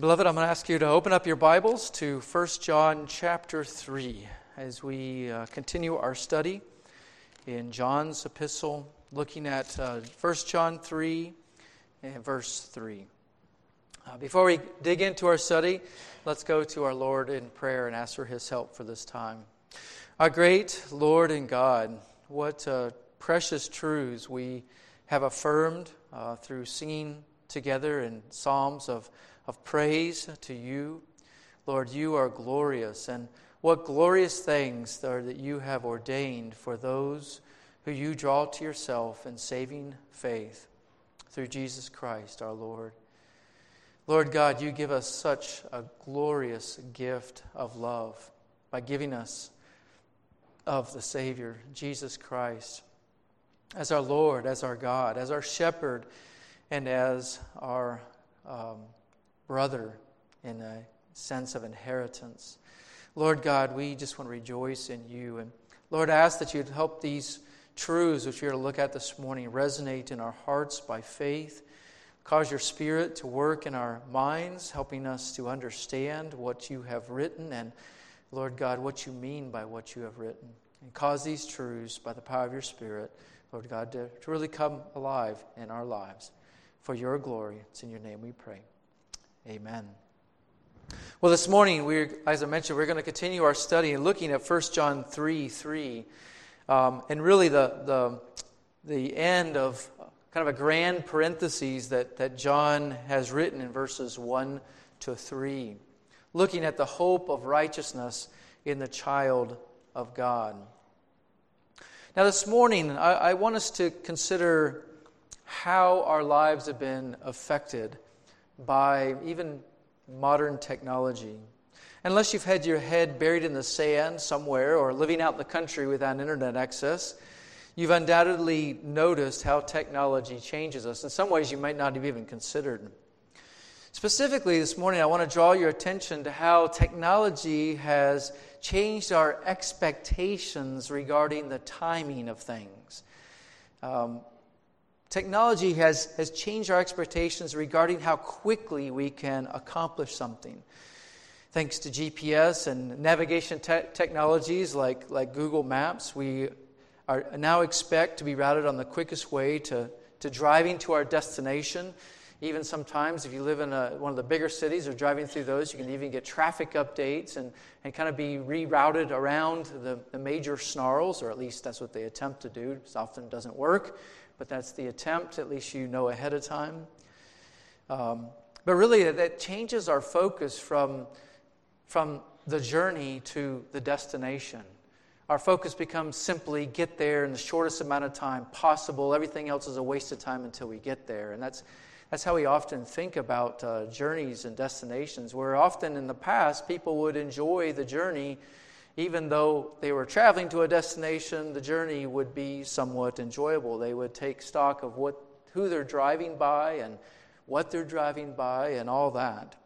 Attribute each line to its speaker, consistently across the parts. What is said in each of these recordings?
Speaker 1: Beloved, I'm going to ask you to open up your Bibles to 1 John chapter 3 as we uh, continue our study in John's epistle, looking at uh, 1 John 3 and verse 3. Uh, before we dig into our study, let's go to our Lord in prayer and ask for his help for this time. Our great Lord and God, what uh, precious truths we have affirmed uh, through singing together in psalms of of praise to you. Lord, you are glorious, and what glorious things are that you have ordained for those who you draw to yourself in saving faith through Jesus Christ our Lord. Lord God, you give us such a glorious gift of love by giving us of the Savior, Jesus Christ, as our Lord, as our God, as our shepherd, and as our um, brother in a sense of inheritance. Lord God, we just want to rejoice in you. And Lord, I ask that you'd help these truths which we're to look at this morning resonate in our hearts by faith. Cause your spirit to work in our minds, helping us to understand what you have written and, Lord God, what you mean by what you have written. And cause these truths by the power of your spirit, Lord God, to, to really come alive in our lives. For your glory, it's in your name we pray. Amen. Well, this morning, we as I mentioned, we're going to continue our study and looking at 1 John 3 3. Um, and really, the, the, the end of kind of a grand parenthesis that, that John has written in verses 1 to 3, looking at the hope of righteousness in the child of God. Now, this morning, I, I want us to consider how our lives have been affected by even modern technology. Unless you've had your head buried in the sand somewhere or living out in the country without internet access, you've undoubtedly noticed how technology changes us. In some ways, you might not have even considered. Specifically, this morning, I want to draw your attention to how technology has changed our expectations regarding the timing of things. Um, Technology has, has changed our expectations regarding how quickly we can accomplish something. Thanks to GPS and navigation te- technologies like, like Google Maps, we are now expect to be routed on the quickest way to, to driving to our destination. Even sometimes, if you live in a, one of the bigger cities or driving through those, you can even get traffic updates and, and kind of be rerouted around the, the major snarls, or at least that's what they attempt to do. It often doesn't work but that's the attempt. At least you know ahead of time. Um, but really, that changes our focus from, from the journey to the destination. Our focus becomes simply get there in the shortest amount of time possible. Everything else is a waste of time until we get there. And that's, that's how we often think about uh, journeys and destinations, where often in the past people would enjoy the journey even though they were traveling to a destination, the journey would be somewhat enjoyable. They would take stock of what, who they're driving by and what they're driving by and all that.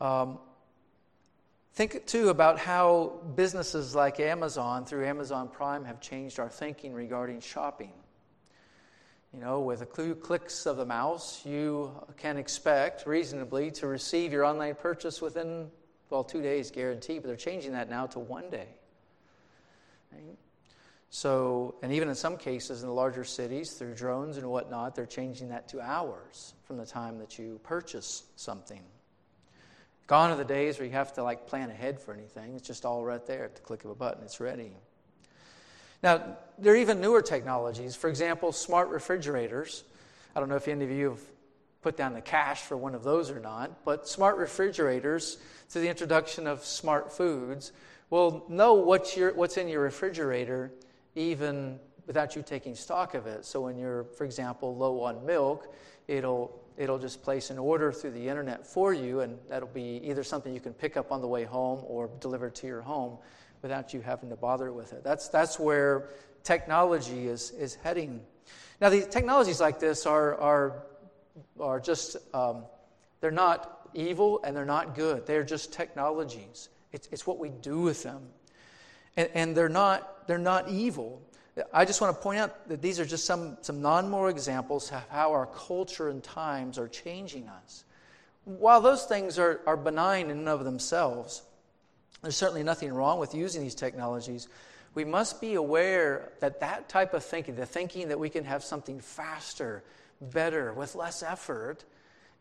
Speaker 1: Um, think too about how businesses like Amazon, through Amazon Prime, have changed our thinking regarding shopping. You know, with a few clicks of the mouse, you can expect reasonably to receive your online purchase within well, two days guaranteed, but they're changing that now to one day. Right? So, and even in some cases in the larger cities, through drones and whatnot, they're changing that to hours from the time that you purchase something. Gone are the days where you have to like plan ahead for anything. It's just all right there at the click of a button, it's ready. Now, there are even newer technologies. For example, smart refrigerators. I don't know if any of you have put down the cash for one of those or not, but smart refrigerators, through the introduction of smart foods, will know what's, your, what's in your refrigerator even without you taking stock of it. So when you're, for example, low on milk, it'll, it'll just place an order through the internet for you, and that'll be either something you can pick up on the way home or delivered to your home without you having to bother with it. That's, that's where technology is, is heading. Now, these technologies like this are, are are just, um, they're not evil and they're not good. They're just technologies. It's, it's what we do with them. And, and they're, not, they're not evil. I just want to point out that these are just some, some non moral examples of how our culture and times are changing us. While those things are, are benign in and of themselves, there's certainly nothing wrong with using these technologies. We must be aware that that type of thinking, the thinking that we can have something faster, better, with less effort,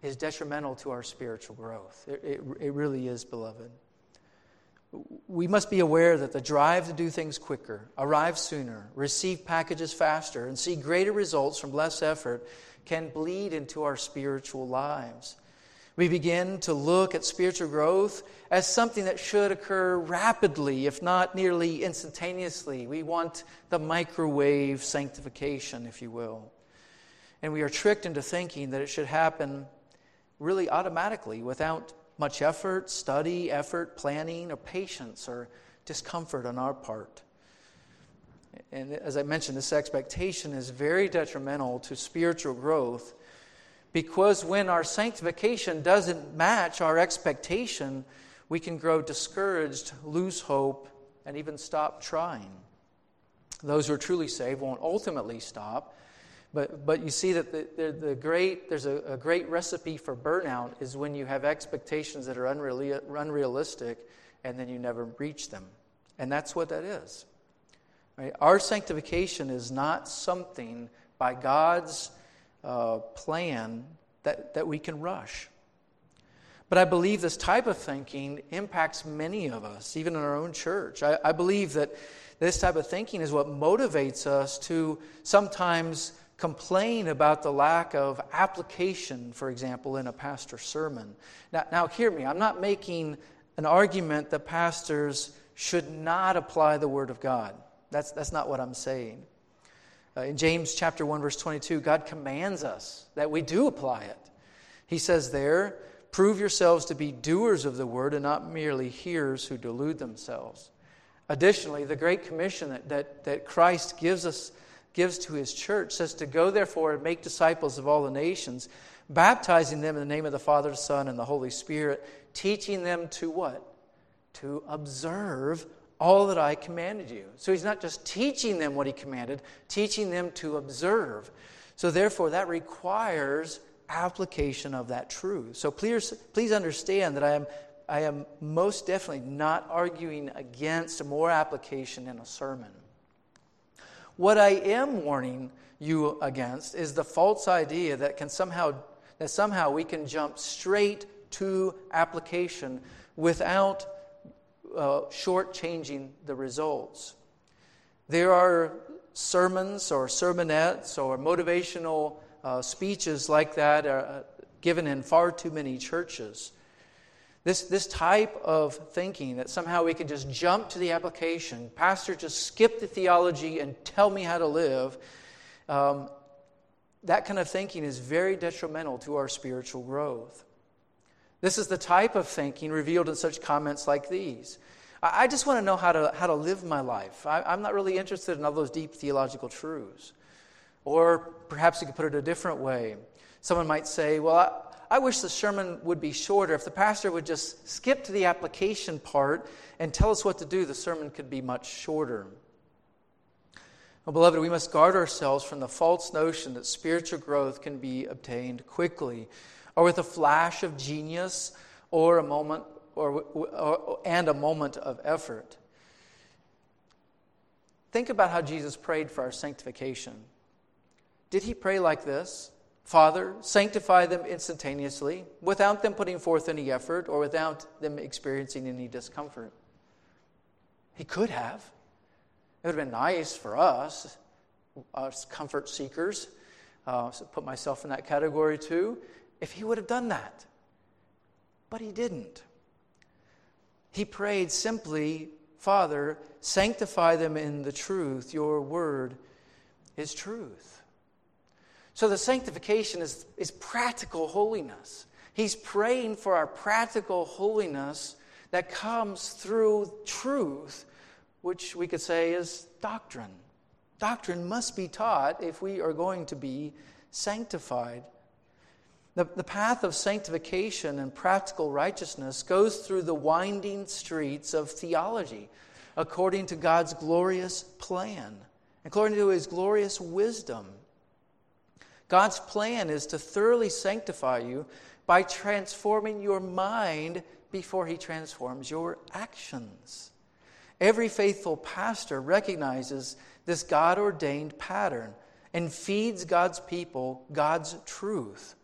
Speaker 1: is detrimental to our spiritual growth. It, it, it really is, beloved. We must be aware that the drive to do things quicker, arrive sooner, receive packages faster, and see greater results from less effort can bleed into our spiritual lives. We begin to look at spiritual growth as something that should occur rapidly, if not nearly instantaneously. We want the microwave sanctification, if you will. And we are tricked into thinking that it should happen really automatically without much effort, study, effort, planning, or patience or discomfort on our part. And as I mentioned, this expectation is very detrimental to spiritual growth because when our sanctification doesn't match our expectation, we can grow discouraged, lose hope, and even stop trying. Those who are truly saved won't ultimately stop. But, but you see that the, the, the great, there's a, a, great recipe for burnout is when you have expectations that are unreal, unrealistic and then you never reach them. And that's what that is. Right? Our sanctification is not something by God's uh, plan that, that we can rush. But I believe this type of thinking impacts many of us, even in our own church. I, I believe that this type of thinking is what motivates us to sometimes complain about the lack of application, for example, in a pastor's sermon. Now, now, hear me. I'm not making an argument that pastors should not apply the Word of God. That's, that's not what I'm saying. Uh, in James chapter 1 verse 22, God commands us that we do apply it. He says there, prove yourselves to be doers of the word and not merely hearers who delude themselves. Additionally, the great commission that, that, that Christ gives us gives to his church says to go therefore and make disciples of all the nations, baptizing them in the name of the Father, the Son, and the Holy Spirit, teaching them to what? To observe all that I commanded you. So he's not just teaching them what he commanded, teaching them to observe. So therefore, that requires application of that truth. So please, please understand that I am, I am most definitely not arguing against more application in a sermon. What I am warning you against is the false idea that can somehow that somehow we can jump straight to application without uh, shortchanging the results. There are sermons or sermonettes or motivational uh, speeches like that uh, given in far too many churches. This, this type of thinking that somehow we can just jump to the application, Pastor, just skip the theology and tell me how to live, um, that kind of thinking is very detrimental to our spiritual growth. This is the type of thinking revealed in such comments like these. I just want to know how to, how to live my life. I, am not really interested in all those deep theological truths. Or perhaps you could put it a different way. Someone might say, Well, I, I wish the sermon would be shorter. If the pastor would just skip to the application part and tell us what to do, the sermon could be much shorter. Well, beloved, we must guard ourselves from the false notion that spiritual growth can be obtained quickly or with a flash of genius or a moment or, or, and a moment of effort. Think about how Jesus prayed for our sanctification. Did he pray like this? Father, sanctify them instantaneously, without them putting forth any effort or without them experiencing any discomfort. He could have. It would have been nice for us, us comfort seekers, uh, so put myself in that category too, if he would have done that. But he didn't. He prayed simply, Father, sanctify them in the truth. Your word is truth. So the sanctification is, is practical holiness. He's praying for our practical holiness that comes through truth, which we could say is doctrine. Doctrine must be taught if we are going to be sanctified. The, the path of sanctification and practical righteousness goes through the winding streets of theology according to God's glorious plan, according to his glorious wisdom. God's plan is to thoroughly sanctify you by transforming your mind before he transforms your actions. Every faithful pastor recognizes this God ordained pattern and feeds God's people God's truth.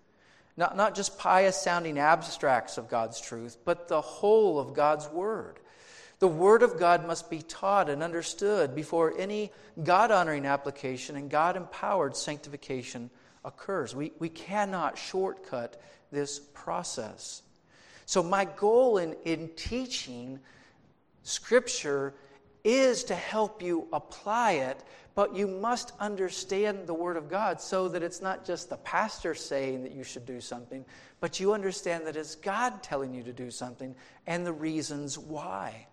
Speaker 1: Not, not just pious sounding abstracts of God's truth, but the whole of God's Word. The Word of God must be taught and understood before any God honoring application and God empowered sanctification occurs. We, we cannot shortcut this process. So, my goal in, in teaching Scripture is to help you apply it, but you must understand the Word of God so that it's not just the pastor saying that you should do something, but you understand that it's God telling you to do something and the reasons why.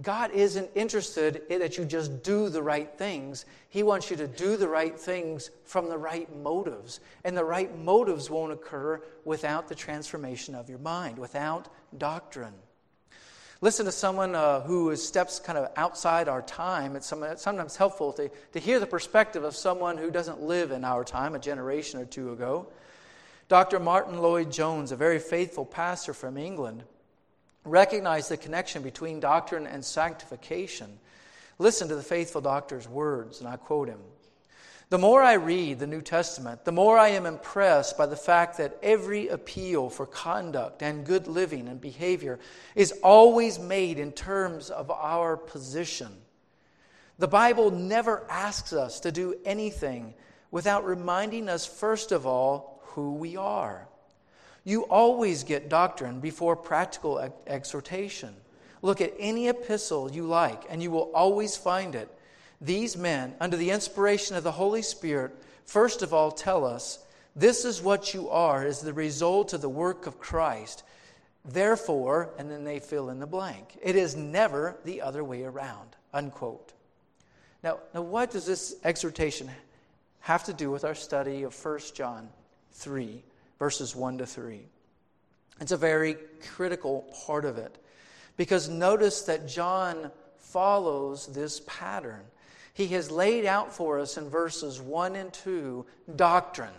Speaker 1: God isn't interested in that you just do the right things. He wants you to do the right things from the right motives. And the right motives won't occur without the transformation of your mind, without doctrine. Listen to someone uh, who steps kind of outside our time. It's sometimes helpful to, to hear the perspective of someone who doesn't live in our time, a generation or two ago. Dr. Martyn Lloyd-Jones, a very faithful pastor from England, recognize the connection between doctrine and sanctification. Listen to the faithful doctor's words, and I quote him The more I read the New Testament, the more I am impressed by the fact that every appeal for conduct and good living and behavior is always made in terms of our position. The Bible never asks us to do anything without reminding us, first of all, who we are. You always get doctrine before practical ex- exhortation. Look at any epistle you like, and you will always find it. These men, under the inspiration of the Holy Spirit, first of all tell us this is what you are as the result of the work of Christ. Therefore, and then they fill in the blank. It is never the other way around. Unquote. Now, now what does this exhortation have to do with our study of 1 John 3? Verses 1 to 3. It's a very critical part of it because notice that John follows this pattern. He has laid out for us in verses 1 and 2 doctrine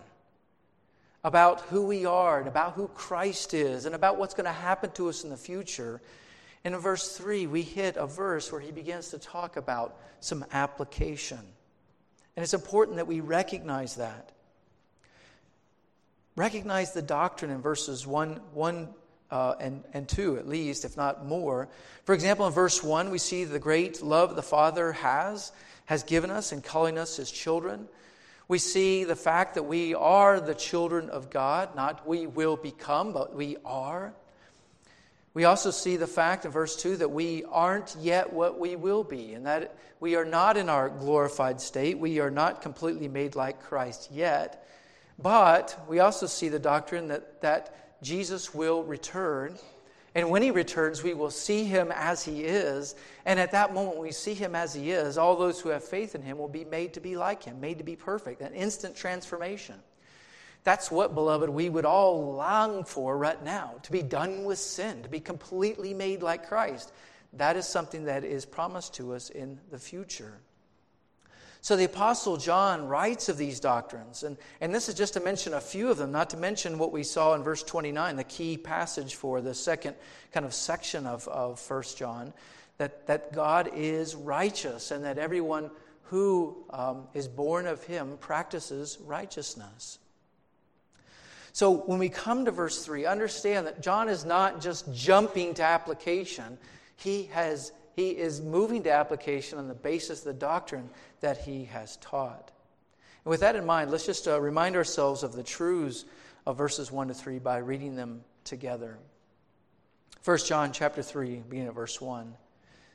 Speaker 1: about who we are and about who Christ is and about what's going to happen to us in the future. And in verse 3, we hit a verse where he begins to talk about some application. And it's important that we recognize that. Recognize the doctrine in verses 1, 1 uh, and, and 2, at least, if not more. For example, in verse 1, we see the great love the Father has, has given us in calling us his children. We see the fact that we are the children of God, not we will become, but we are. We also see the fact in verse 2 that we aren't yet what we will be, and that we are not in our glorified state. We are not completely made like Christ yet. But we also see the doctrine that, that Jesus will return. And when he returns, we will see him as he is. And at that moment, when we see him as he is, all those who have faith in him will be made to be like him, made to be perfect, an instant transformation. That's what, beloved, we would all long for right now to be done with sin, to be completely made like Christ. That is something that is promised to us in the future. So the Apostle John writes of these doctrines, and, and this is just to mention a few of them, not to mention what we saw in verse 29, the key passage for the second kind of section of, of 1 John, that, that God is righteous and that everyone who um, is born of him practices righteousness. So when we come to verse 3, understand that John is not just jumping to application, he has he is moving to application on the basis of the doctrine that he has taught. And with that in mind, let's just uh, remind ourselves of the truths of verses 1 to 3 by reading them together. 1 John chapter 3, beginning at verse 1.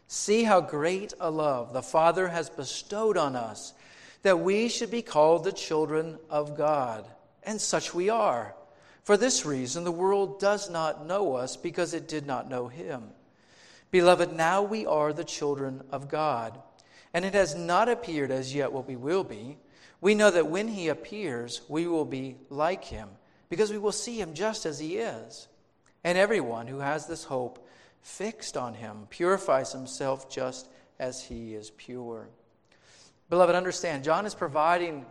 Speaker 1: See how great a love the Father has bestowed on us, that we should be called the children of God. And such we are. For this reason, the world does not know us because it did not know him. Beloved, now we are the children of God, and it has not appeared as yet what we will be. We know that when he appears, we will be like him, because we will see him just as he is. And everyone who has this hope fixed on him purifies himself just as he is pure. Beloved, understand, John is providing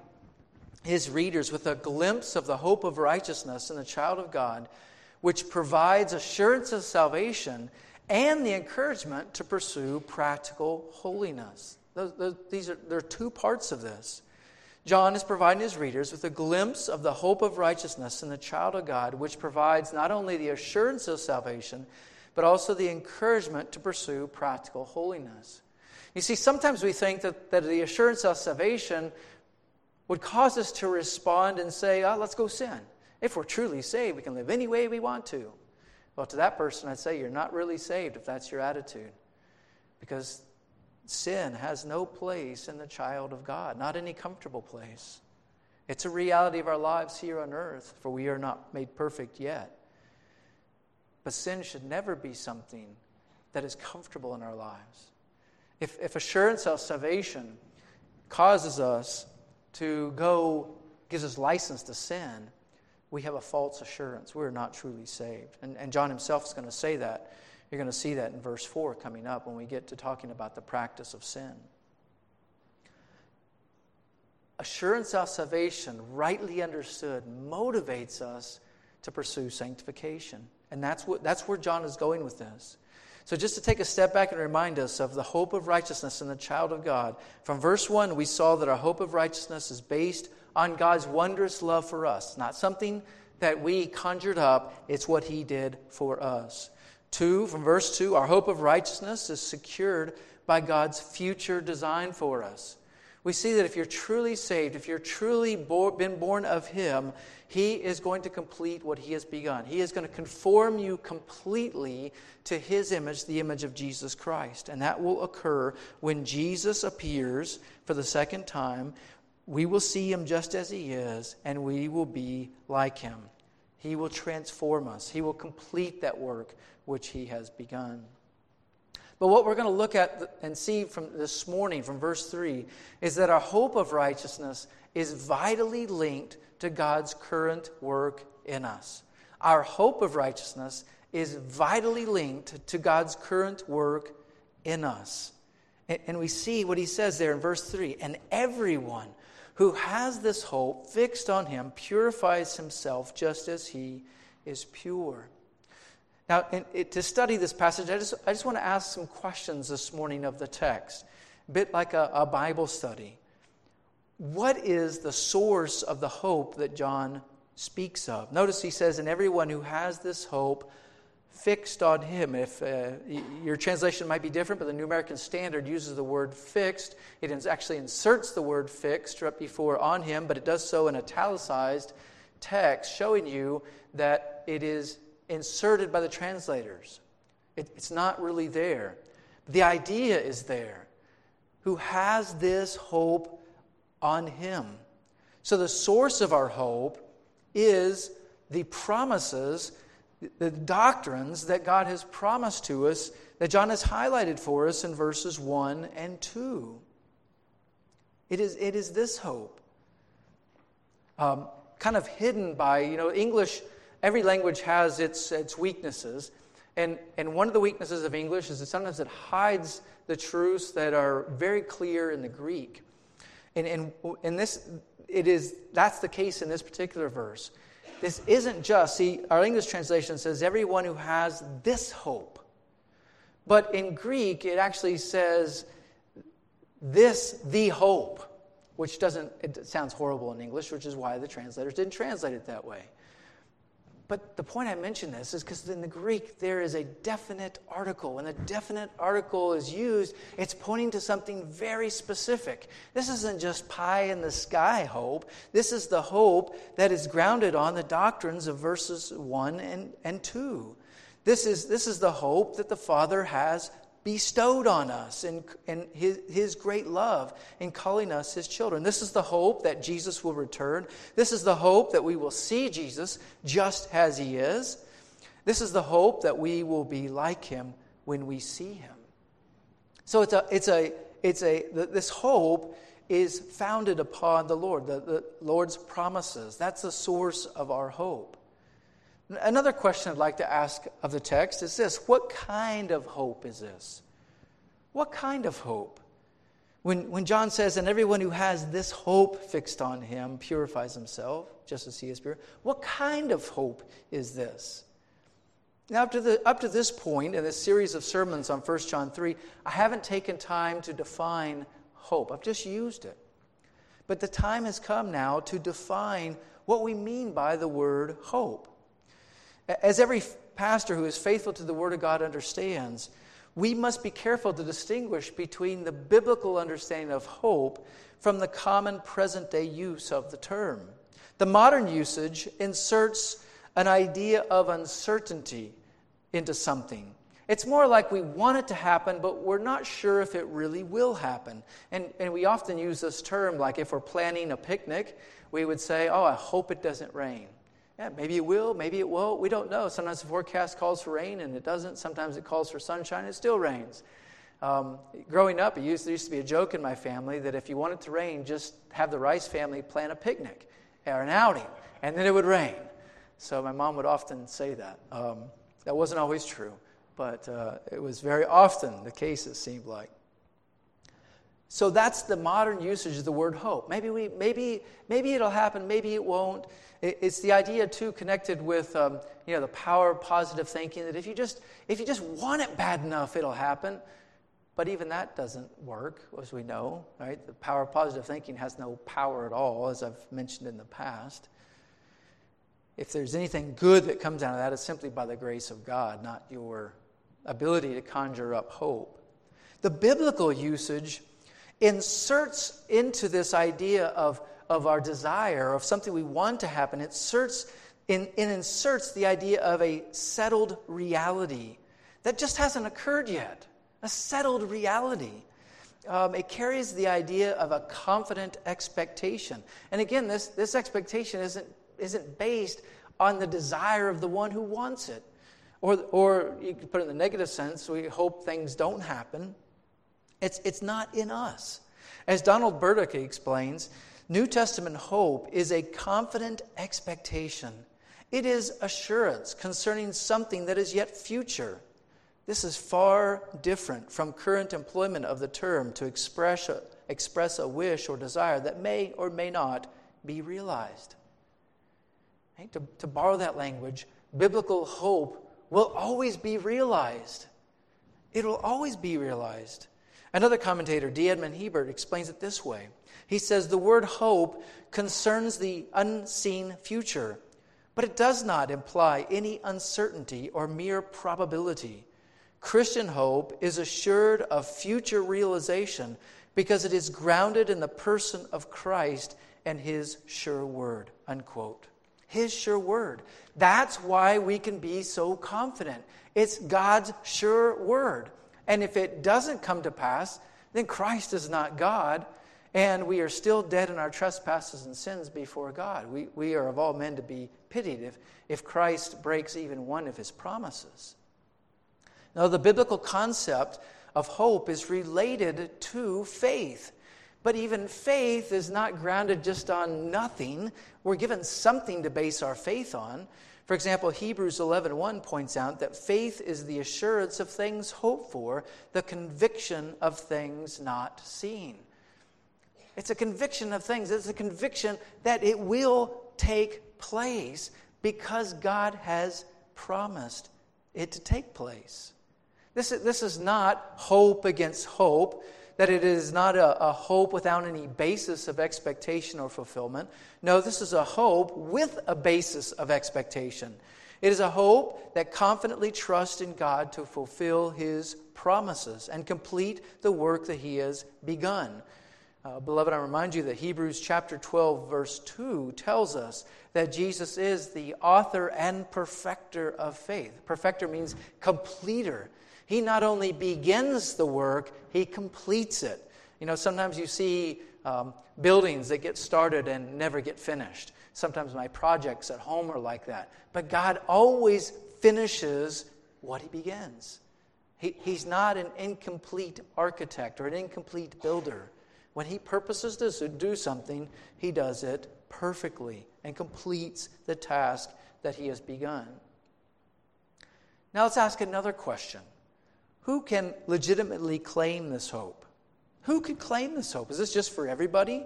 Speaker 1: his readers with a glimpse of the hope of righteousness in the child of God which provides assurance of salvation and the encouragement to pursue practical holiness. Those, those, these are, there are two parts of this. John is providing his readers with a glimpse of the hope of righteousness in the child of God, which provides not only the assurance of salvation, but also the encouragement to pursue practical holiness. You see, sometimes we think that, that the assurance of salvation would cause us to respond and say, oh, let's go sin. If we're truly saved, we can live any way we want to. Well, to that person, I'd say you're not really saved if that's your attitude. Because sin has no place in the child of God, not any comfortable place. It's a reality of our lives here on earth, for we are not made perfect yet. But sin should never be something that is comfortable in our lives. If, if assurance of salvation causes us to go, gives us license to sin, we have a false assurance. We're not truly saved. And, and John himself is going to say that. You're going to see that in verse 4 coming up when we get to talking about the practice of sin. Assurance of salvation, rightly understood, motivates us to pursue sanctification. And that's, what, that's where John is going with this. So, just to take a step back and remind us of the hope of righteousness in the child of God, from verse 1, we saw that our hope of righteousness is based on God's wondrous love for us. Not something that we conjured up, it's what He did for us. 2, from verse 2, our hope of righteousness is secured by God's future design for us. We see that if you're truly saved, if you're truly been born of Him, He is going to complete what He has begun. He is going to conform you completely to His image, the image of Jesus Christ. And that will occur when Jesus appears for the second time we will see him just as he is, and we will be like him. He will transform us, he will complete that work which he has begun. But what we're going to look at and see from this morning, from verse 3, is that our hope of righteousness is vitally linked to God's current work in us. Our hope of righteousness is vitally linked to God's current work in us. And we see what he says there in verse 3 and everyone who has this hope fixed on him purifies himself just as he is pure. Now, in, it, to study this passage, I just, I just want to ask some questions this morning of the text, a bit like a, a Bible study. What is the source of the hope that John speaks of? Notice he says, And everyone who has this hope fixed on him. If uh, your translation might be different, but the New American Standard uses the word fixed. It actually inserts the word fixed right before on him, but it does so in italicized text, showing you that it is inserted by the translators. It, it's not really there. The idea is there. Who has this hope on him? So the source of our hope is the promises the doctrines that God has promised to us that John has highlighted for us in verses 1 and 2. It is, it is this hope. Um, kind of hidden by, you know, English, every language has its, its weaknesses. And, and one of the weaknesses of English is that sometimes it hides the truths that are very clear in the Greek. And, and, and this, it is, that's the case in this particular verse. This isn't just, see, our English translation says, everyone who has this hope. But in Greek, it actually says, this, the hope, which doesn't, it sounds horrible in English, which is why the translators didn't translate it that way. But the point I mention this is because in the Greek there is a definite article. When a definite article is used, it's pointing to something very specific. This isn't just pie in the sky hope. This is the hope that is grounded on the doctrines of verses 1 and, and 2. This is, this is the hope that the Father has bestowed on us in, in his, his great love in calling us his children. This is the hope that Jesus will return. This is the hope that we will see Jesus just as he is. This is the hope that we will be like him when we see him. So it's a, it's a, it's a, this hope is founded upon the Lord, the, the Lord's promises. That's the source of our hope. Another question I'd like to ask of the text is this What kind of hope is this? What kind of hope? When, when John says, and everyone who has this hope fixed on him purifies himself, just as he is pure, what kind of hope is this? Now, up to, the, up to this point in this series of sermons on 1 John 3, I haven't taken time to define hope. I've just used it. But the time has come now to define what we mean by the word hope. As every pastor who is faithful to the Word of God understands, we must be careful to distinguish between the biblical understanding of hope from the common present day use of the term. The modern usage inserts an idea of uncertainty into something. It's more like we want it to happen, but we're not sure if it really will happen. And, and we often use this term, like if we're planning a picnic, we would say, Oh, I hope it doesn't rain. Yeah, maybe it will, maybe it won't. We don't know. Sometimes the forecast calls for rain and it doesn't. Sometimes it calls for sunshine it still rains. Um, growing up, it used, there used to be a joke in my family that if you want it to rain, just have the Rice family plan a picnic or an outing, and then it would rain. So my mom would often say that. Um, that wasn't always true, but uh, it was very often the case, it seemed like. So that's the modern usage of the word hope. Maybe, we, maybe, maybe it'll happen, maybe it won't. It's the idea, too, connected with um, you know, the power of positive thinking that if you, just, if you just want it bad enough, it'll happen. But even that doesn't work, as we know, right? The power of positive thinking has no power at all, as I've mentioned in the past. If there's anything good that comes out of that, it's simply by the grace of God, not your ability to conjure up hope. The biblical usage inserts into this idea of of our desire, of something we want to happen, it inserts, in, it inserts the idea of a settled reality that just hasn't occurred yet. A settled reality. Um, it carries the idea of a confident expectation. And again, this, this expectation isn't, isn't based on the desire of the one who wants it. Or, or you could put it in the negative sense, we hope things don't happen. It's, it's not in us. As Donald Burdick explains, New Testament hope is a confident expectation. It is assurance concerning something that is yet future. This is far different from current employment of the term to express a, express a wish or desire that may or may not be realized. Right? To, to borrow that language, biblical hope will always be realized. It will always be realized. Another commentator, D. Edmond Hiebert, explains it this way he says the word hope concerns the unseen future, but it does not imply any uncertainty or mere probability. Christian hope is assured of future realization because it is grounded in the person of Christ and his sure word. Unquote. His sure word. That's why we can be so confident. It's God's sure word. And if it doesn't come to pass, then Christ is not God and we are still dead in our trespasses and sins before God. We, we are of all men to be pitied if, if Christ breaks even one of his promises. Now, the biblical concept of hope is related to faith. But even faith is not grounded just on nothing. We're given something to base our faith on. For example, Hebrews 11:1 points out that faith is the assurance of things hoped for, the conviction of things not seen. It's a conviction of things. It's a conviction that it will take place because God has promised it to take place. This is, this is not hope against hope, that it is not a, a hope without any basis of expectation or fulfillment. No, this is a hope with a basis of expectation. It is a hope that confidently trusts in God to fulfill His promises and complete the work that He has begun. Uh, beloved, I remind you that Hebrews chapter 12, verse 2 tells us that Jesus is the author and perfecter of faith. Perfecter means completer. He not only begins the work, he completes it. You know, sometimes you see um, buildings that get started and never get finished. Sometimes my projects at home are like that. But God always finishes what he begins. He, he's not an incomplete architect or an incomplete builder. When he purposes to do something, he does it perfectly and completes the task that he has begun. Now let's ask another question Who can legitimately claim this hope? Who can claim this hope? Is this just for everybody?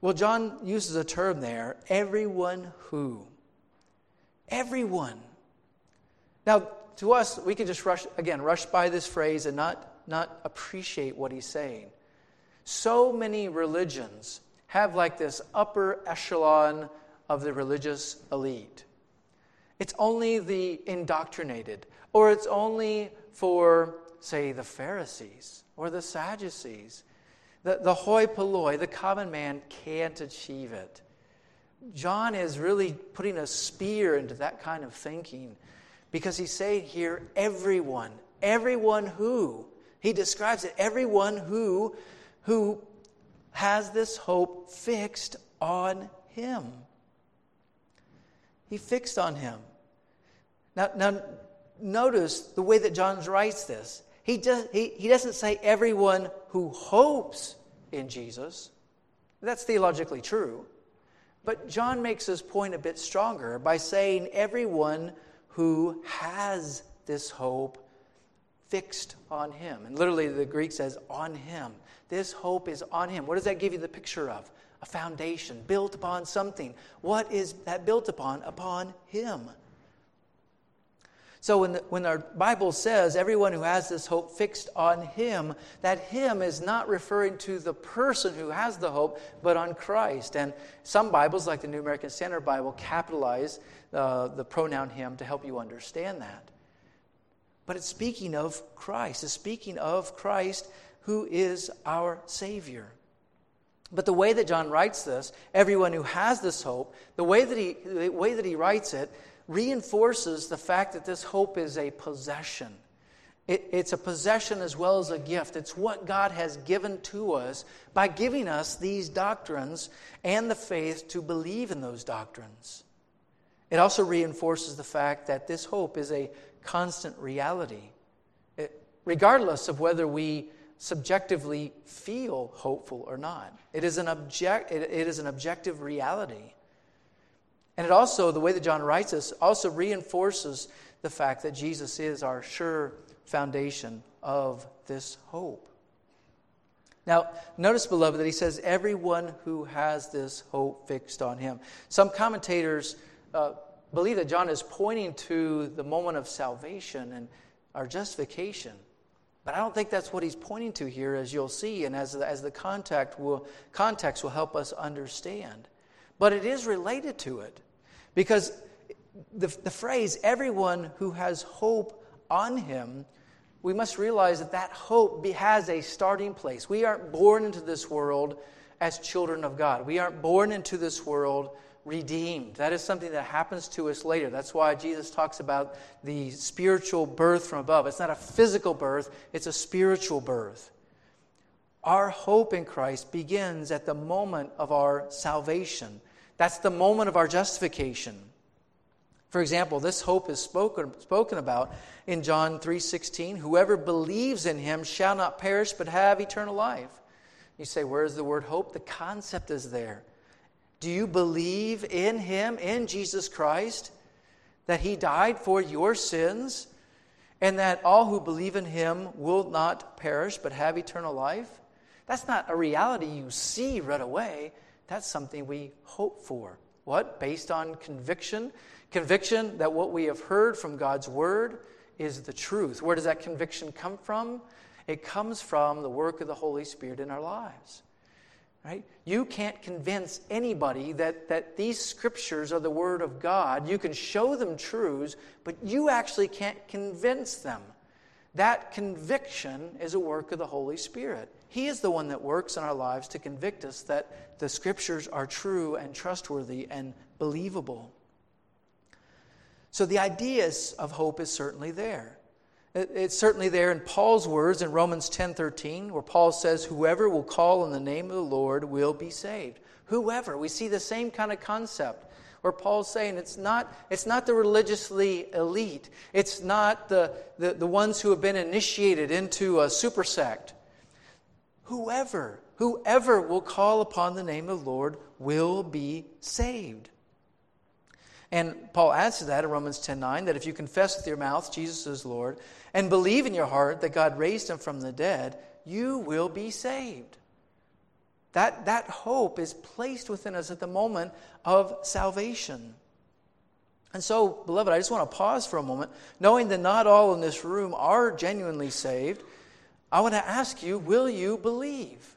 Speaker 1: Well, John uses a term there everyone who. Everyone. Now, to us, we can just rush, again, rush by this phrase and not, not appreciate what he's saying. So many religions have like this upper echelon of the religious elite. It's only the indoctrinated, or it's only for, say, the Pharisees or the Sadducees. The, the hoi polloi, the common man, can't achieve it. John is really putting a spear into that kind of thinking because he's saying here, everyone, everyone who, he describes it, everyone who, who has this hope fixed on him. He fixed on him. Now, now notice the way that John writes this. He, does, he, he doesn't say everyone who hopes in Jesus. That's theologically true. But John makes his point a bit stronger by saying everyone who has this hope fixed on him. And literally, the Greek says, on him. This hope is on him. What does that give you the picture of? A foundation built upon something. What is that built upon? Upon him. So when, the, when our Bible says everyone who has this hope fixed on him, that him is not referring to the person who has the hope, but on Christ. And some Bibles, like the New American Standard Bible, capitalize uh, the pronoun him to help you understand that. But it's speaking of Christ. It's speaking of Christ who is our Savior. But the way that John writes this, everyone who has this hope, the way that he, the way that he writes it, reinforces the fact that this hope is a possession. It, it's a possession as well as a gift. It's what God has given to us by giving us these doctrines and the faith to believe in those doctrines. It also reinforces the fact that this hope is a constant reality, it, regardless of whether we subjectively feel hopeful or not. It is an, object, it, it is an objective reality. And it also, the way that John writes this, also reinforces the fact that Jesus is our sure foundation of this hope. Now, notice, beloved, that he says, everyone who has this hope fixed on him. Some commentators uh, believe that John is pointing to the moment of salvation and our justification. But I don't think that's what he's pointing to here, as you'll see, and as, as the contact will, context will help us understand. But it is related to it. Because the, the phrase, everyone who has hope on him, we must realize that that hope has a starting place. We aren't born into this world as children of God. We aren't born into this world redeemed. That is something that happens to us later. That's why Jesus talks about the spiritual birth from above. It's not a physical birth, it's a spiritual birth. Our hope in Christ begins at the moment of our salvation. That's the moment of our justification. For example, this hope is spoken, spoken about in John 3:16, whoever believes in him shall not perish but have eternal life. You say, where's the word hope? The concept is there. Do you believe in him, in Jesus Christ, that he died for your sins, and that all who believe in him will not perish but have eternal life? That's not a reality you see right away. That's something we hope for. What? Based on conviction. Conviction that what we have heard from God's word is the truth. Where does that conviction come from? It comes from the work of the Holy Spirit in our lives. Right? You can't convince anybody that, that these scriptures are the Word of God. You can show them truths, but you actually can't convince them. That conviction is a work of the Holy Spirit. He is the one that works in our lives to convict us that the scriptures are true and trustworthy and believable. So the idea of hope is certainly there. It's certainly there in Paul's words in Romans 10:13 where Paul says whoever will call on the name of the Lord will be saved. Whoever. We see the same kind of concept where Paul's saying it's not, it's not the religiously elite, it's not the, the, the ones who have been initiated into a super sect. Whoever, whoever will call upon the name of the Lord will be saved. And Paul adds to that in Romans 10:9 that if you confess with your mouth Jesus is Lord and believe in your heart that God raised him from the dead, you will be saved. That, that hope is placed within us at the moment of salvation. And so, beloved, I just want to pause for a moment, knowing that not all in this room are genuinely saved. I want to ask you will you believe?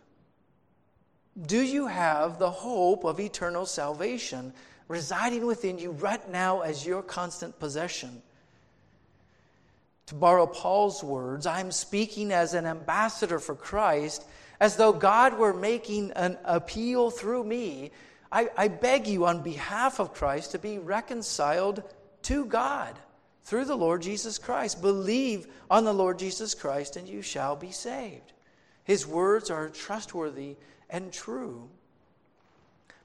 Speaker 1: Do you have the hope of eternal salvation residing within you right now as your constant possession? To borrow Paul's words, I'm speaking as an ambassador for Christ, as though God were making an appeal through me. I, I beg you, on behalf of Christ, to be reconciled to God through the Lord Jesus Christ. Believe on the Lord Jesus Christ, and you shall be saved. His words are trustworthy and true.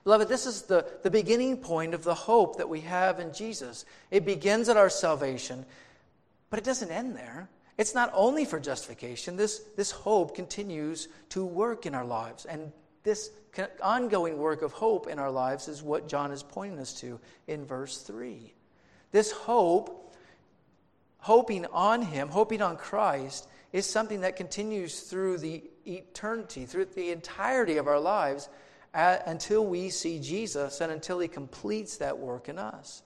Speaker 1: Beloved, this is the, the beginning point of the hope that we have in Jesus. It begins at our salvation, but it doesn't end there. It's not only for justification, this, this hope continues to work in our lives. And this ongoing work of hope in our lives is what John is pointing us to in verse 3. This hope, hoping on Him, hoping on Christ, is something that continues through the eternity, through the entirety of our lives, at, until we see Jesus and until He completes that work in us.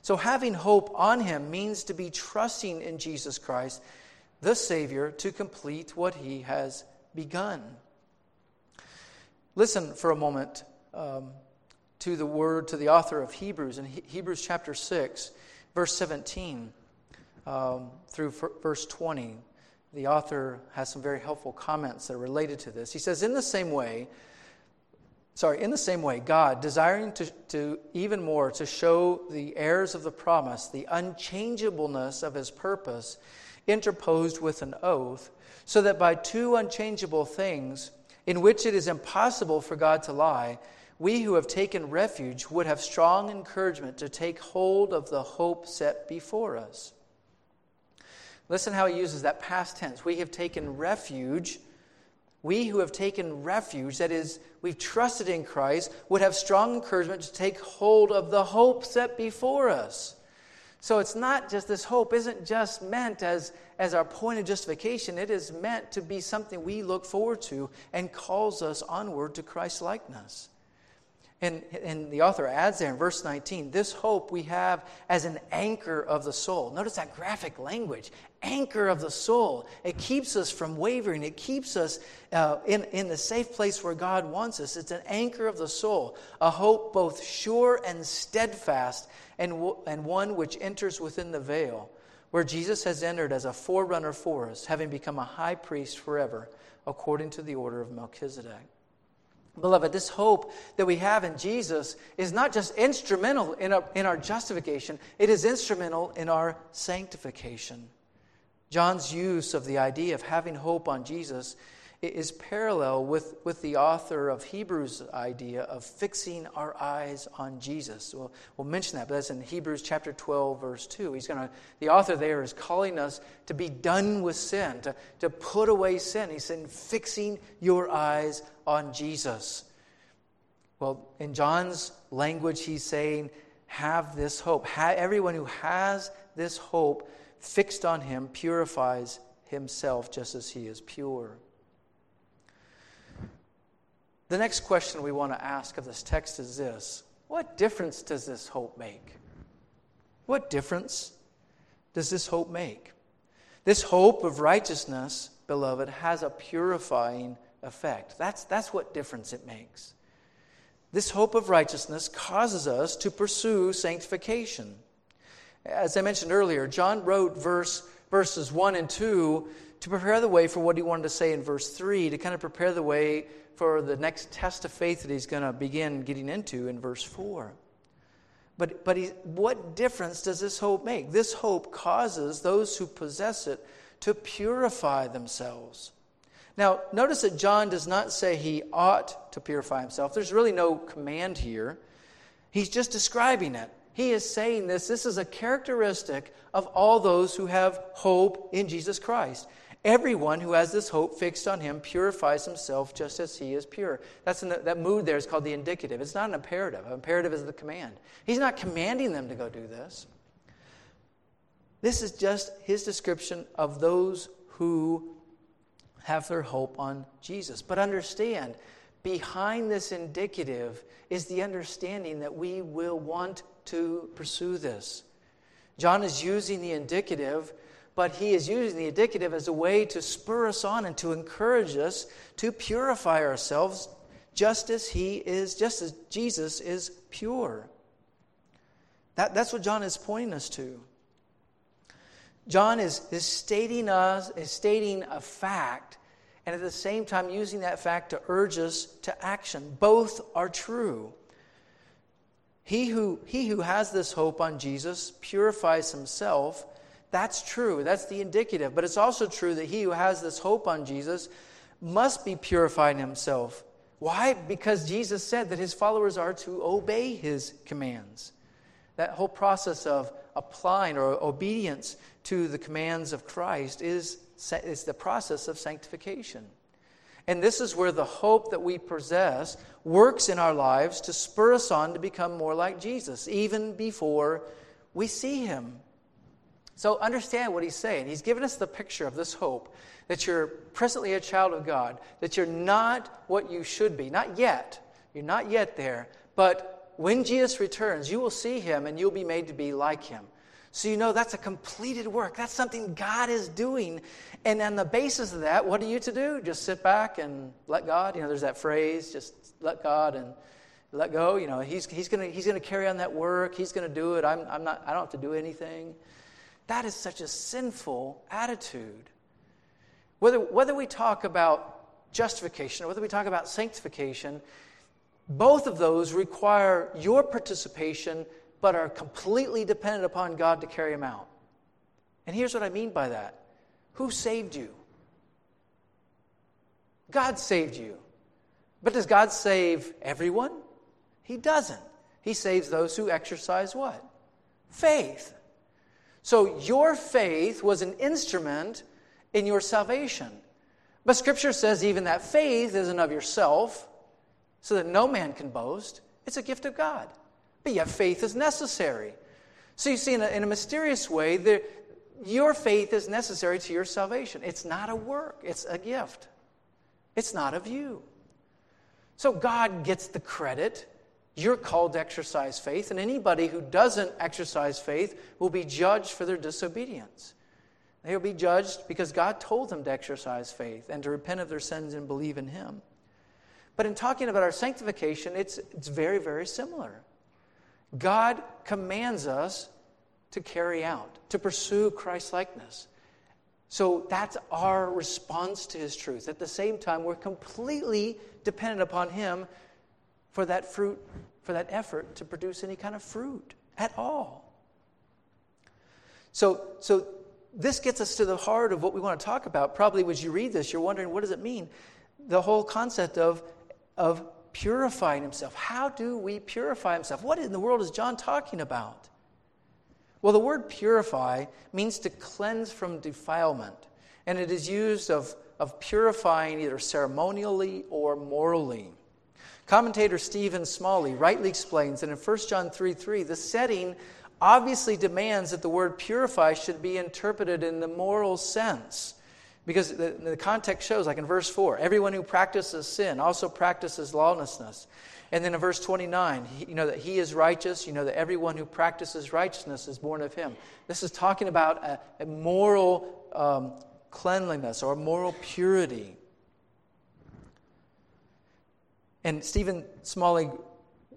Speaker 1: So, having hope on Him means to be trusting in Jesus Christ, the Savior, to complete what He has begun. Listen for a moment um, to the word, to the author of Hebrews, in he- Hebrews chapter 6, verse 17 um, through f- verse 20 the author has some very helpful comments that are related to this. He says, In the same way, sorry, in the same way, God, desiring to, to even more to show the heirs of the promise the unchangeableness of his purpose, interposed with an oath, so that by two unchangeable things, in which it is impossible for God to lie, we who have taken refuge would have strong encouragement to take hold of the hope set before us. Listen how he uses that past tense. We have taken refuge. We who have taken refuge, that is, we've trusted in Christ, would have strong encouragement to take hold of the hope set before us. So it's not just this hope isn't just meant as, as our point of justification. It is meant to be something we look forward to and calls us onward to Christ's likeness. And, and the author adds there in verse 19 this hope we have as an anchor of the soul. Notice that graphic language anchor of the soul. It keeps us from wavering, it keeps us uh, in, in the safe place where God wants us. It's an anchor of the soul, a hope both sure and steadfast, and, w- and one which enters within the veil, where Jesus has entered as a forerunner for us, having become a high priest forever, according to the order of Melchizedek. Beloved, this hope that we have in Jesus is not just instrumental in our, in our justification, it is instrumental in our sanctification. John's use of the idea of having hope on Jesus is parallel with, with the author of Hebrews' idea of fixing our eyes on Jesus. We'll, we'll mention that, but that's in Hebrews chapter 12, verse 2. He's gonna, the author there is calling us to be done with sin, to, to put away sin. He's saying, fixing your eyes on Jesus. Well, in John's language, he's saying, have this hope. Everyone who has this hope fixed on him purifies himself just as he is pure. The next question we want to ask of this text is this What difference does this hope make? What difference does this hope make? This hope of righteousness, beloved, has a purifying effect. That's, that's what difference it makes. This hope of righteousness causes us to pursue sanctification. As I mentioned earlier, John wrote verse, verses 1 and 2 to prepare the way for what he wanted to say in verse 3, to kind of prepare the way for the next test of faith that he's going to begin getting into in verse 4. But, but he, what difference does this hope make? This hope causes those who possess it to purify themselves. Now, notice that John does not say he ought to purify himself. There's really no command here. He's just describing it. He is saying this. This is a characteristic of all those who have hope in Jesus Christ. Everyone who has this hope fixed on him purifies himself just as he is pure. That's the, that mood there is called the indicative. It's not an imperative. An imperative is the command. He's not commanding them to go do this. This is just his description of those who have their hope on Jesus. But understand, behind this indicative is the understanding that we will want to pursue this. John is using the indicative, but he is using the indicative as a way to spur us on and to encourage us to purify ourselves just as he is, just as Jesus is pure. That, that's what John is pointing us to. John is, is stating us, is stating a fact, and at the same time using that fact to urge us to action. Both are true. He who, he who has this hope on Jesus purifies himself. That's true. That's the indicative. But it's also true that he who has this hope on Jesus must be purifying himself. Why? Because Jesus said that his followers are to obey his commands. That whole process of applying or obedience to the commands of Christ is, is the process of sanctification. And this is where the hope that we possess works in our lives to spur us on to become more like Jesus, even before we see him. So understand what he's saying. He's given us the picture of this hope that you're presently a child of God, that you're not what you should be. Not yet. You're not yet there. But when Jesus returns, you will see him and you'll be made to be like him. So you know that's a completed work. That's something God is doing. And on the basis of that, what are you to do? Just sit back and let God? You know, there's that phrase, just let God and let go. You know, he's, he's going he's gonna carry on that work. He's going to do it. I'm, I'm not, I don't have to do anything. That is such a sinful attitude. Whether, whether we talk about justification or whether we talk about sanctification, both of those require your participation but are completely dependent upon God to carry them out. And here's what I mean by that Who saved you? God saved you. But does God save everyone? He doesn't. He saves those who exercise what? Faith. So your faith was an instrument in your salvation. But Scripture says even that faith isn't of yourself, so that no man can boast. It's a gift of God. But yet, faith is necessary. So you see, in a, in a mysterious way, there, your faith is necessary to your salvation. It's not a work, it's a gift. It's not of you. So God gets the credit. You're called to exercise faith, and anybody who doesn't exercise faith will be judged for their disobedience. They will be judged because God told them to exercise faith and to repent of their sins and believe in Him. But in talking about our sanctification, it's, it's very, very similar. God commands us to carry out, to pursue Christ likeness. So that's our response to his truth. At the same time, we're completely dependent upon him for that fruit, for that effort to produce any kind of fruit at all. So, so this gets us to the heart of what we want to talk about. Probably as you read this, you're wondering, what does it mean? The whole concept of, of purifying himself. How do we purify himself? What in the world is John talking about? Well, the word purify means to cleanse from defilement, and it is used of, of purifying either ceremonially or morally. Commentator Stephen Smalley rightly explains that in 1 John 3 3, the setting obviously demands that the word purify should be interpreted in the moral sense. Because the, the context shows, like in verse 4, everyone who practices sin also practices lawlessness. And then in verse 29, you know that he is righteous. You know that everyone who practices righteousness is born of him. This is talking about a, a moral um, cleanliness or moral purity. And Stephen Smalley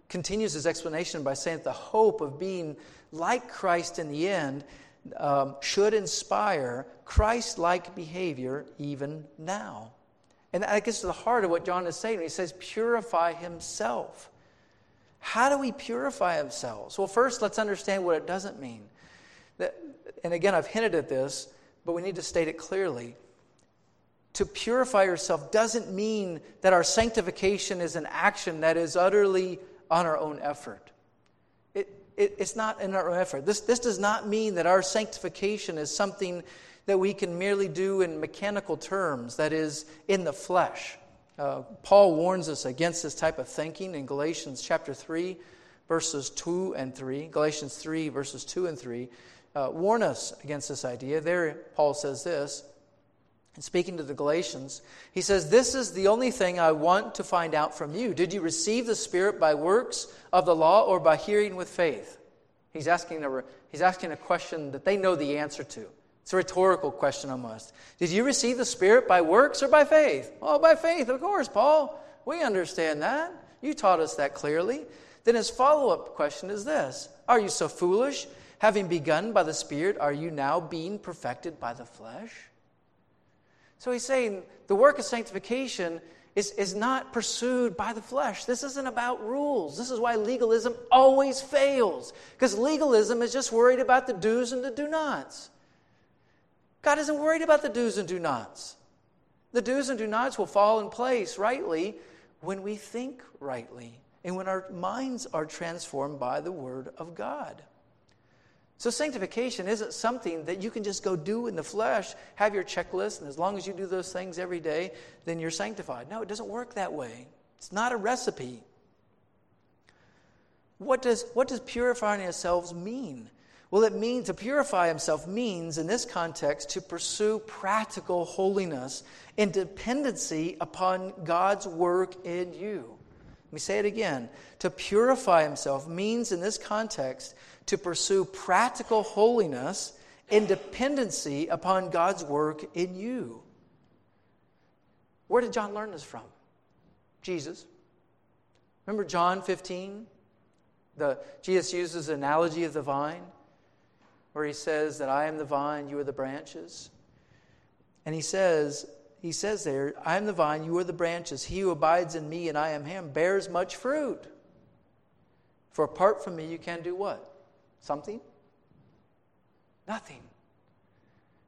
Speaker 1: continues his explanation by saying that the hope of being like Christ in the end um, should inspire Christ like behavior even now. And that gets to the heart of what John is saying. He says, purify himself. How do we purify ourselves? Well, first, let's understand what it doesn't mean. That, and again, I've hinted at this, but we need to state it clearly. To purify yourself doesn't mean that our sanctification is an action that is utterly on our own effort it, it's not in our own effort. This, this does not mean that our sanctification is something that we can merely do in mechanical terms, that is, in the flesh. Uh, Paul warns us against this type of thinking in Galatians chapter 3, verses 2 and 3. Galatians 3, verses 2 and 3 uh, warn us against this idea. There, Paul says this and speaking to the Galatians, he says, This is the only thing I want to find out from you. Did you receive the Spirit by works of the law or by hearing with faith? He's asking a, he's asking a question that they know the answer to. It's a rhetorical question almost. Did you receive the Spirit by works or by faith? Oh, by faith, of course, Paul. We understand that. You taught us that clearly. Then his follow up question is this Are you so foolish? Having begun by the Spirit, are you now being perfected by the flesh? So he's saying the work of sanctification is, is not pursued by the flesh. This isn't about rules. This is why legalism always fails, because legalism is just worried about the do's and the do nots. God isn't worried about the do's and do nots. The do's and do nots will fall in place rightly when we think rightly and when our minds are transformed by the Word of God. So, sanctification isn't something that you can just go do in the flesh, have your checklist, and as long as you do those things every day, then you're sanctified. No, it doesn't work that way. It's not a recipe. What does, what does purifying ourselves mean? Well, it means to purify himself means, in this context, to pursue practical holiness in dependency upon God's work in you. Let me say it again. To purify himself means, in this context, to pursue practical holiness in dependency upon God's work in you. Where did John learn this from? Jesus. Remember John 15? The, Jesus uses the analogy of the vine where he says that I am the vine, you are the branches. And he says, he says there, I am the vine, you are the branches. He who abides in me and I am him bears much fruit. For apart from me, you can do what? Something? Nothing.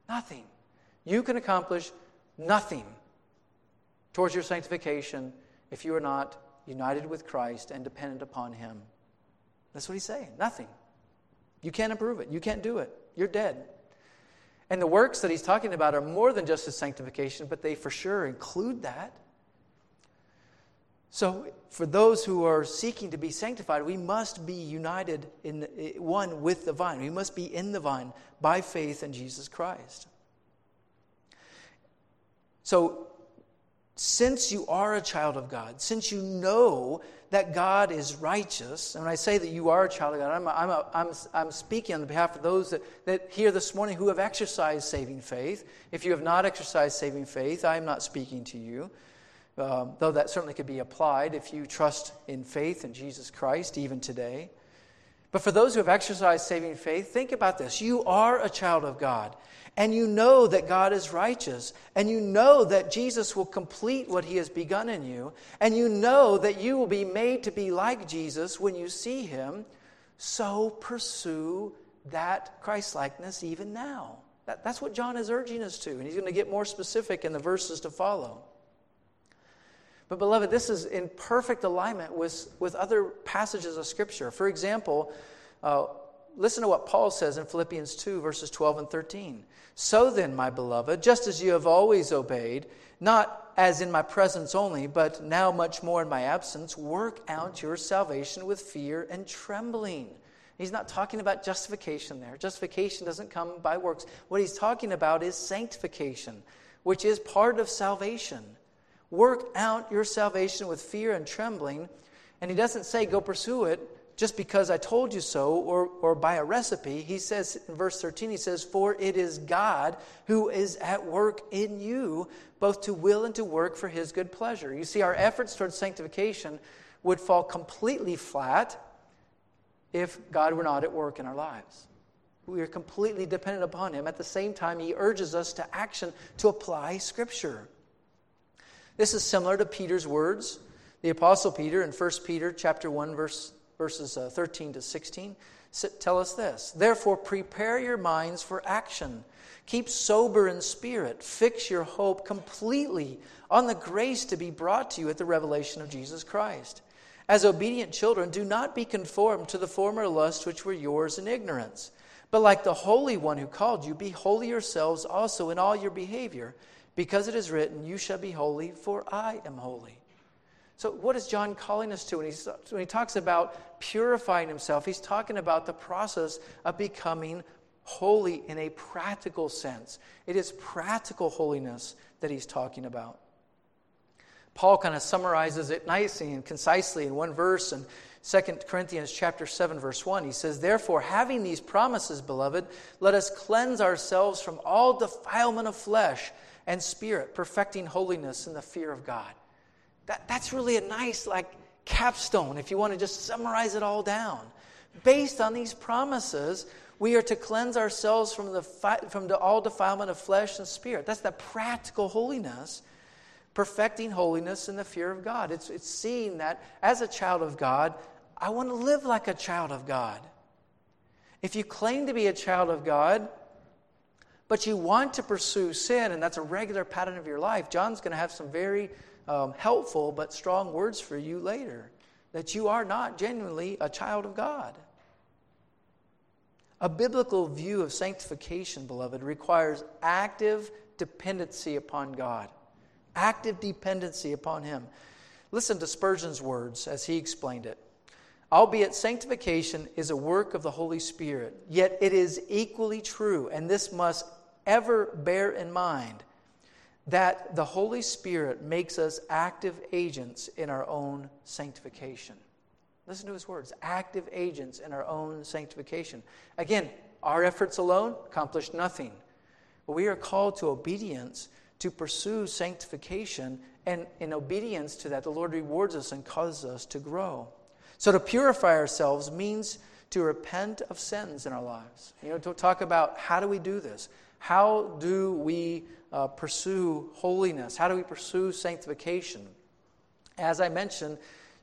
Speaker 1: Nothing. You can accomplish nothing towards your sanctification if you are not united with Christ and dependent upon Him. That's what he's saying. Nothing. You can't improve it. You can't do it. You're dead. And the works that he's talking about are more than just his sanctification, but they for sure include that. So, for those who are seeking to be sanctified, we must be united in one with the vine. We must be in the vine by faith in Jesus Christ. So, since you are a child of God, since you know that God is righteous, and when I say that you are a child of God, I'm, I'm, I'm, I'm speaking on behalf of those that, that here this morning who have exercised saving faith. If you have not exercised saving faith, I am not speaking to you, um, though that certainly could be applied if you trust in faith in Jesus Christ even today. But for those who have exercised saving faith, think about this. You are a child of God and you know that God is righteous, and you know that Jesus will complete what he has begun in you, and you know that you will be made to be like Jesus when you see him, so pursue that Christlikeness even now. That, that's what John is urging us to, and he's going to get more specific in the verses to follow. But, beloved, this is in perfect alignment with, with other passages of Scripture. For example, uh, listen to what Paul says in Philippians 2, verses 12 and 13. So then, my beloved, just as you have always obeyed, not as in my presence only, but now much more in my absence, work out your salvation with fear and trembling. He's not talking about justification there. Justification doesn't come by works. What he's talking about is sanctification, which is part of salvation. Work out your salvation with fear and trembling. And he doesn't say go pursue it just because I told you so or, or by a recipe. He says in verse 13, he says, For it is God who is at work in you, both to will and to work for his good pleasure. You see, our efforts towards sanctification would fall completely flat if God were not at work in our lives. We are completely dependent upon him. At the same time, he urges us to action to apply Scripture. This is similar to Peter's words. The Apostle Peter in 1 Peter chapter 1, verse verses uh, 13 to 16, tell us this Therefore, prepare your minds for action. Keep sober in spirit. Fix your hope completely on the grace to be brought to you at the revelation of Jesus Christ. As obedient children, do not be conformed to the former lusts which were yours in ignorance. But like the Holy One who called you, be holy yourselves also in all your behavior, because it is written, You shall be holy, for I am holy. So, what is John calling us to? When, he's, when he talks about purifying himself, he's talking about the process of becoming holy in a practical sense. It is practical holiness that he's talking about. Paul kind of summarizes it nicely and concisely in one verse in 2 Corinthians chapter 7 verse 1 he says therefore having these promises beloved let us cleanse ourselves from all defilement of flesh and spirit perfecting holiness in the fear of God. That, that's really a nice like capstone if you want to just summarize it all down. Based on these promises we are to cleanse ourselves from the from the, all defilement of flesh and spirit. That's the practical holiness perfecting holiness in the fear of God. It's, it's seeing that as a child of God I want to live like a child of God. If you claim to be a child of God, but you want to pursue sin, and that's a regular pattern of your life, John's going to have some very um, helpful but strong words for you later that you are not genuinely a child of God. A biblical view of sanctification, beloved, requires active dependency upon God, active dependency upon Him. Listen to Spurgeon's words as he explained it. Albeit sanctification is a work of the Holy Spirit, yet it is equally true, and this must ever bear in mind, that the Holy Spirit makes us active agents in our own sanctification. Listen to his words active agents in our own sanctification. Again, our efforts alone accomplish nothing. But we are called to obedience to pursue sanctification, and in obedience to that, the Lord rewards us and causes us to grow. So to purify ourselves means to repent of sins in our lives. You know, to talk about how do we do this? How do we uh, pursue holiness? How do we pursue sanctification? As I mentioned,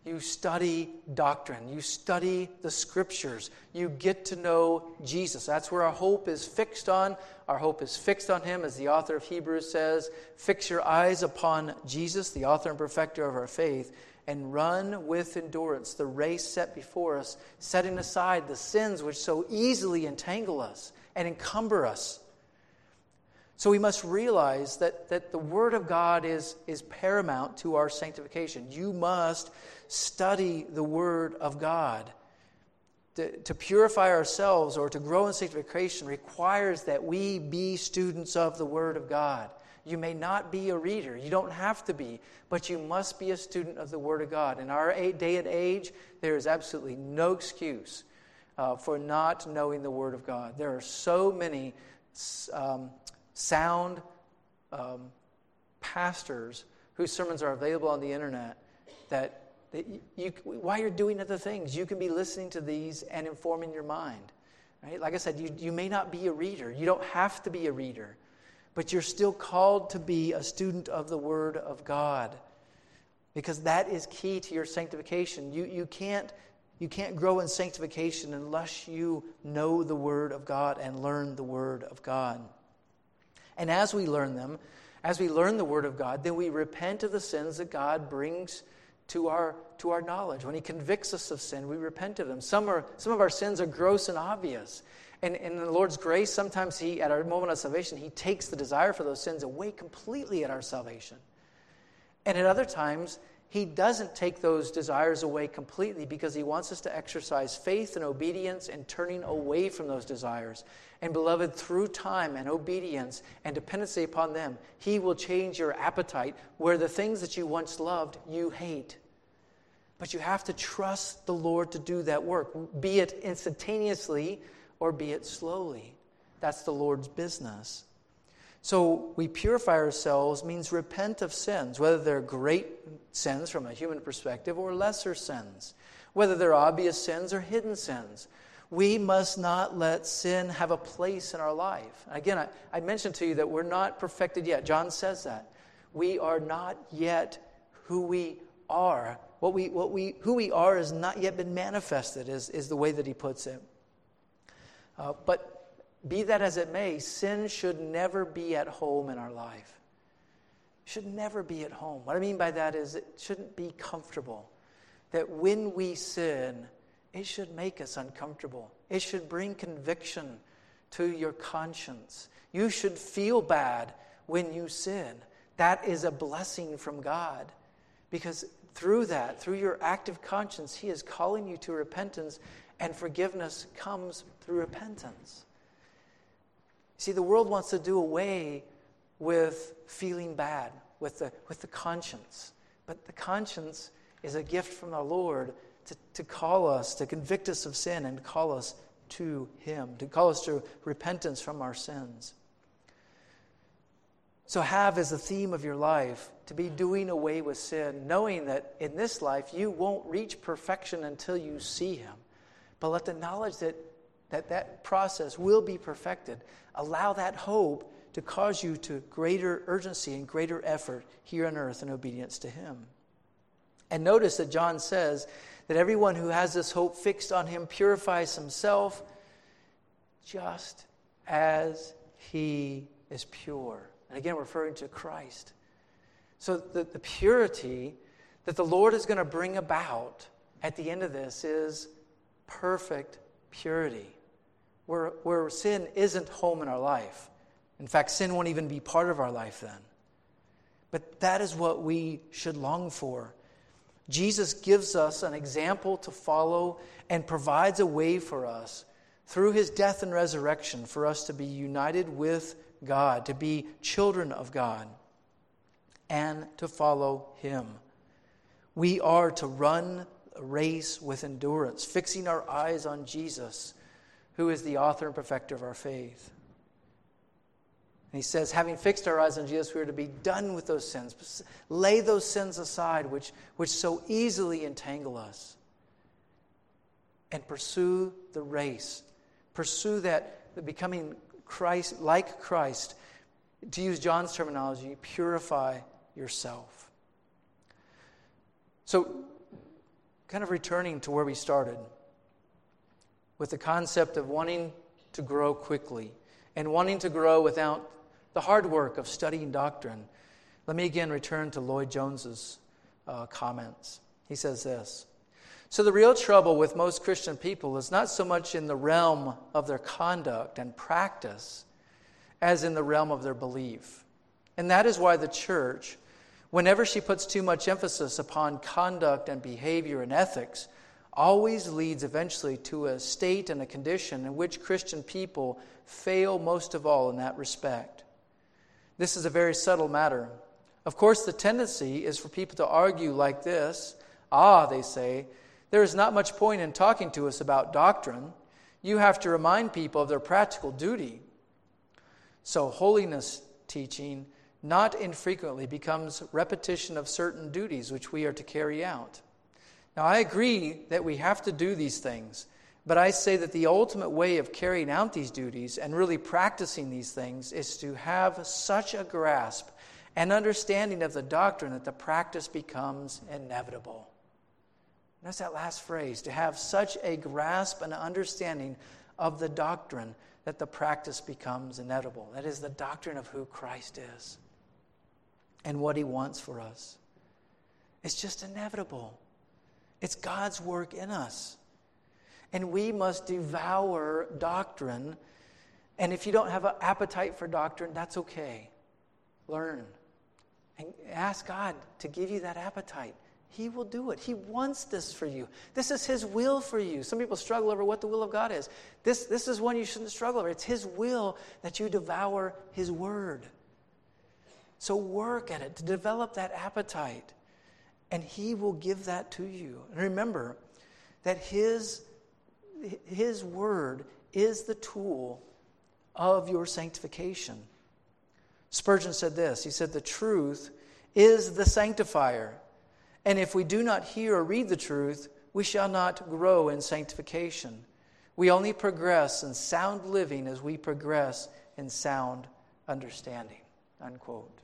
Speaker 1: you study doctrine, you study the scriptures, you get to know Jesus. That's where our hope is fixed on. Our hope is fixed on Him, as the author of Hebrews says Fix your eyes upon Jesus, the author and perfecter of our faith and run with endurance the race set before us, setting aside the sins which so easily entangle us and encumber us. So we must realize that, that the Word of God is, is paramount to our sanctification. You must study the Word of God. To, to purify ourselves or to grow in sanctification requires that we be students of the Word of God. You may not be a reader. You don't have to be, but you must be a student of the Word of God. In our day and age, there is absolutely no excuse uh, for not knowing the Word of God. There are so many um, sound um, pastors whose sermons are available on the internet that, that you, while you're doing other things, you can be listening to these and informing your mind. Right? Like I said, you, you may not be a reader. You don't have to be a reader but you're still called to be a student of the Word of God because that is key to your sanctification. You, you, can't, you can't grow in sanctification unless you know the Word of God and learn the Word of God. And as we learn them, as we learn the Word of God, then we repent of the sins that God brings to our, to our knowledge. When He convicts us of sin, we repent of them. Some, are, some of our sins are gross and obvious. And in the Lord's grace, sometimes He, at our moment of salvation, He takes the desire for those sins away completely at our salvation. And at other times, He doesn't take those desires away completely because He wants us to exercise faith and obedience and turning away from those desires. And beloved, through time and obedience and dependency upon them, He will change your appetite where the things that you once loved, you hate. But you have to trust the Lord to do that work, be it instantaneously or be it slowly. That's the Lord's business. So we purify ourselves means repent of sins, whether they're great sins from a human perspective or lesser sins, whether they're obvious sins or hidden sins. We must not let sin have a place in our life. Again, I, I mentioned to you that we're not perfected yet. John says that. We are not yet who we are. What we, what we, who we are has not yet been manifested, is, is the way that he puts it. Uh, but be that as it may, sin should never be at home in our life. Should never be at home. What I mean by that is it shouldn't be comfortable. That when we sin, it should make us uncomfortable. It should bring conviction to your conscience. You should feel bad when you sin. That is a blessing from God. Because through that, through your active conscience, He is calling you to repentance and forgiveness comes through repentance. See, the world wants to do away with feeling bad, with the, with the conscience. But the conscience is a gift from the Lord to, to call us, to convict us of sin, and call us to Him, to call us to repentance from our sins. So, have as the theme of your life to be doing away with sin, knowing that in this life you won't reach perfection until you see Him. But let the knowledge that that, that process will be perfected, allow that hope to cause you to greater urgency and greater effort here on earth in obedience to Him. And notice that John says that everyone who has this hope fixed on Him purifies himself just as He is pure. And again, referring to Christ. So the, the purity that the Lord is going to bring about at the end of this is perfect purity, where, where sin isn't home in our life. In fact, sin won't even be part of our life then. But that is what we should long for. Jesus gives us an example to follow and provides a way for us through his death and resurrection for us to be united with God, to be children of God, and to follow Him. We are to run a race with endurance, fixing our eyes on Jesus, who is the author and perfecter of our faith. And he says, having fixed our eyes on Jesus, we are to be done with those sins. Lay those sins aside, which, which so easily entangle us. And pursue the race. Pursue that, becoming Christ, like Christ, to use John's terminology, purify yourself. So, kind of returning to where we started with the concept of wanting to grow quickly and wanting to grow without the hard work of studying doctrine. Let me again return to Lloyd-Jones's uh, comments. He says this so, the real trouble with most Christian people is not so much in the realm of their conduct and practice as in the realm of their belief. And that is why the church, whenever she puts too much emphasis upon conduct and behavior and ethics, always leads eventually to a state and a condition in which Christian people fail most of all in that respect. This is a very subtle matter. Of course, the tendency is for people to argue like this Ah, they say, there is not much point in talking to us about doctrine. You have to remind people of their practical duty. So, holiness teaching not infrequently becomes repetition of certain duties which we are to carry out. Now, I agree that we have to do these things, but I say that the ultimate way of carrying out these duties and really practicing these things is to have such a grasp and understanding of the doctrine that the practice becomes inevitable. That's that last phrase to have such a grasp and understanding of the doctrine that the practice becomes inevitable. That is the doctrine of who Christ is and what he wants for us. It's just inevitable. It's God's work in us. And we must devour doctrine. And if you don't have an appetite for doctrine, that's okay. Learn. And ask God to give you that appetite. He will do it. He wants this for you. This is His will for you. Some people struggle over what the will of God is. This, this is one you shouldn't struggle over. It's His will that you devour His Word. So work at it to develop that appetite, and He will give that to you. And remember that His, His Word is the tool of your sanctification. Spurgeon said this He said, The truth is the sanctifier. And if we do not hear or read the truth, we shall not grow in sanctification. We only progress in sound living as we progress in sound understanding. Unquote.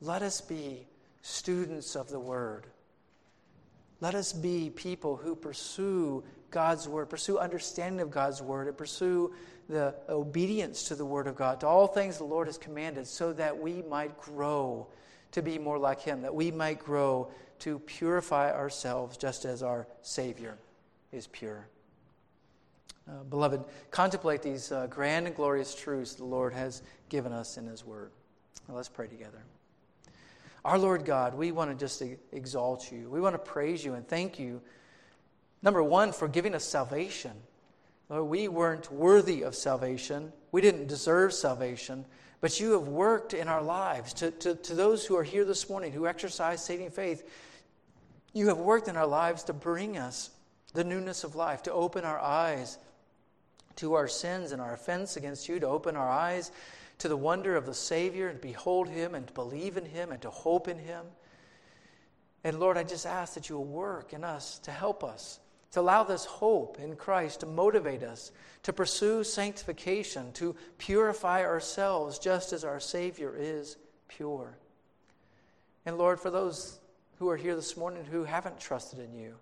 Speaker 1: Let us be students of the Word. Let us be people who pursue God's Word, pursue understanding of God's Word, and pursue the obedience to the Word of God, to all things the Lord has commanded, so that we might grow to be more like Him, that we might grow to purify ourselves just as our Savior is pure. Uh, beloved, contemplate these uh, grand and glorious truths the Lord has given us in His Word. Now, let's pray together. Our Lord God, we want to just exalt you. We want to praise you and thank you, number one, for giving us salvation. Lord, we weren't worthy of salvation, we didn't deserve salvation but you have worked in our lives. To, to, to those who are here this morning who exercise saving faith, You have worked in our lives to bring us the newness of life, to open our eyes to our sins and our offense against you, to open our eyes to the wonder of the Savior and behold Him and to believe in Him and to hope in Him. And Lord, I just ask that you will work in us to help us, to allow this hope in Christ to motivate us to pursue sanctification, to purify ourselves just as our Savior is pure. And Lord, for those who are here this morning who haven't trusted in you,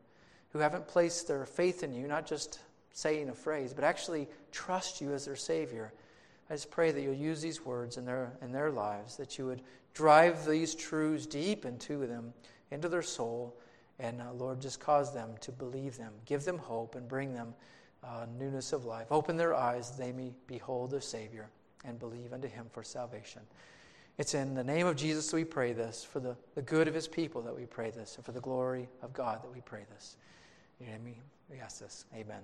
Speaker 1: who haven't placed their faith in you, not just saying a phrase, but actually trust you as their Savior, I just pray that you'll use these words in their, in their lives, that you would drive these truths deep into them, into their soul, and uh, Lord, just cause them to believe them, give them hope, and bring them uh, newness of life. Open their eyes, they may behold their Savior and believe unto Him for salvation. It's in the name of Jesus that we pray this, for the, the good of His people that we pray this, and for the glory of God that we pray this. You know what I mean? We ask this. Amen.